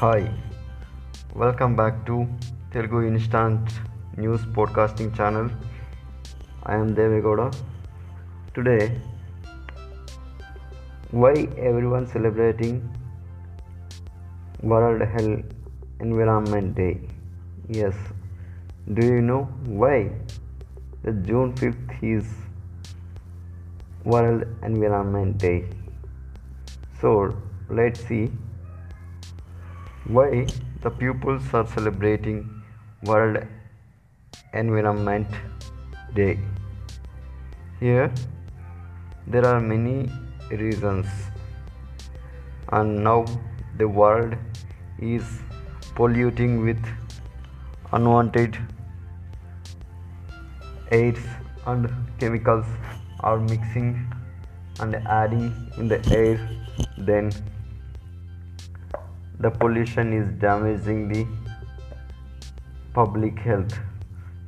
Hi, welcome back to Telugu Instant News Podcasting Channel. I am Devegoda. Today, why everyone celebrating World Health Environment Day? Yes, do you know why the June 5th is World Environment Day? So let's see why the pupils are celebrating world environment day? Here there are many reasons. And now the world is polluting with unwanted airs and chemicals are mixing and adding in the air then the pollution is damaging the public health.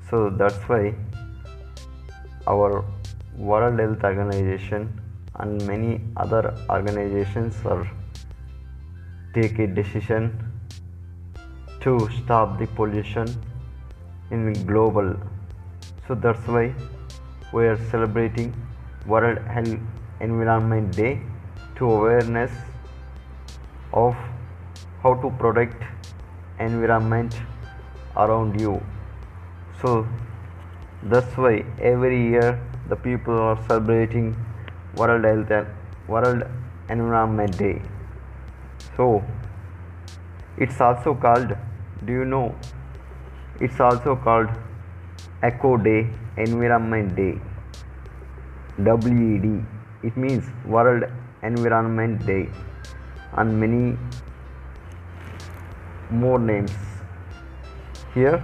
So that's why our world health organization and many other organizations are take a decision to stop the pollution in global. So that's why we are celebrating world health environment day to awareness of how to protect environment around you. So that's why every year the people are celebrating world health and world environment day. So it's also called do you know it's also called eco day environment day. Wed it means world environment day. And many more names here.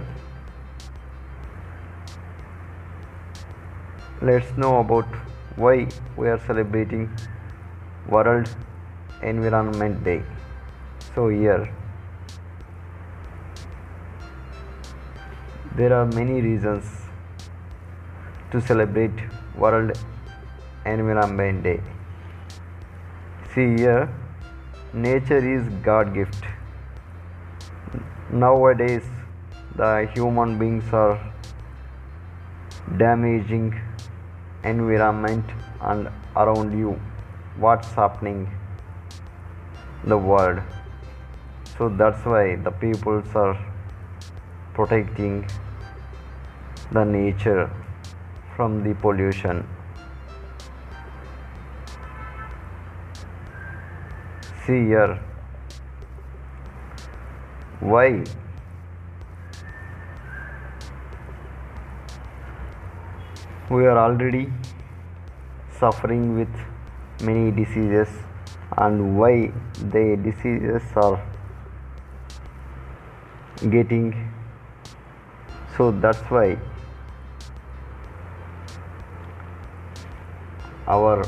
Let's know about why we are celebrating world environment day. So here. There are many reasons to celebrate world environment day. See here. Nature is god gift nowadays the human beings are damaging environment and around you. What's happening? In the world. So that's why the peoples are protecting the nature from the pollution. See here why we are already suffering with many diseases and why the diseases are getting so that's why our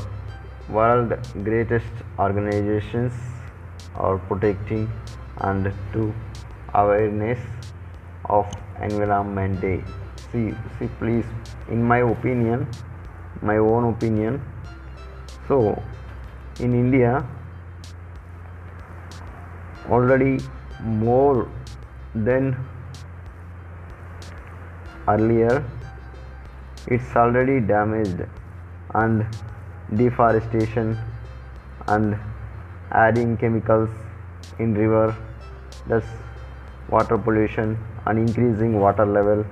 world greatest organizations are protecting and to awareness of environment day. See see please in my opinion my own opinion. So in india already more than earlier it's already damaged and deforestation and adding chemicals in river thus water pollution and increasing water level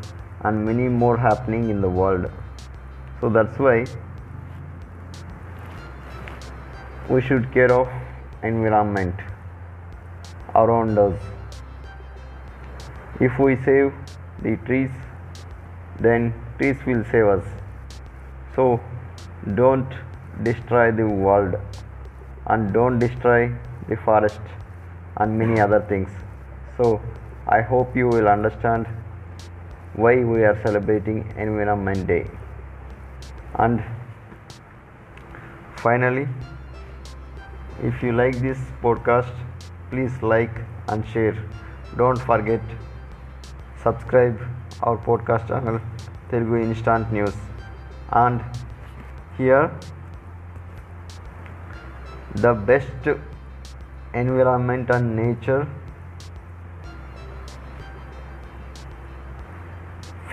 and many more happening in the world. So that's why we should care of environment around us. If we save the trees then trees will save us. So don't destroy the world and don't destroy the forest and many other things. So i hope you will understand why we are celebrating environment day. And finally if you like this podcast please like and share. Don't forget subscribe our podcast channel telugu instant news. And here the best environment and nature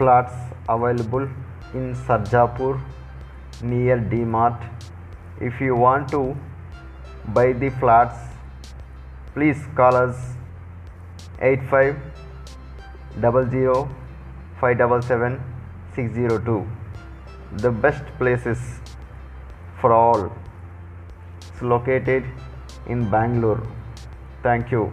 flats available in Sarjapur near D-Mart. If you want to buy the flats, please call us 85 00 577 602. The best places for all. It's located in Bangalore. Thank you.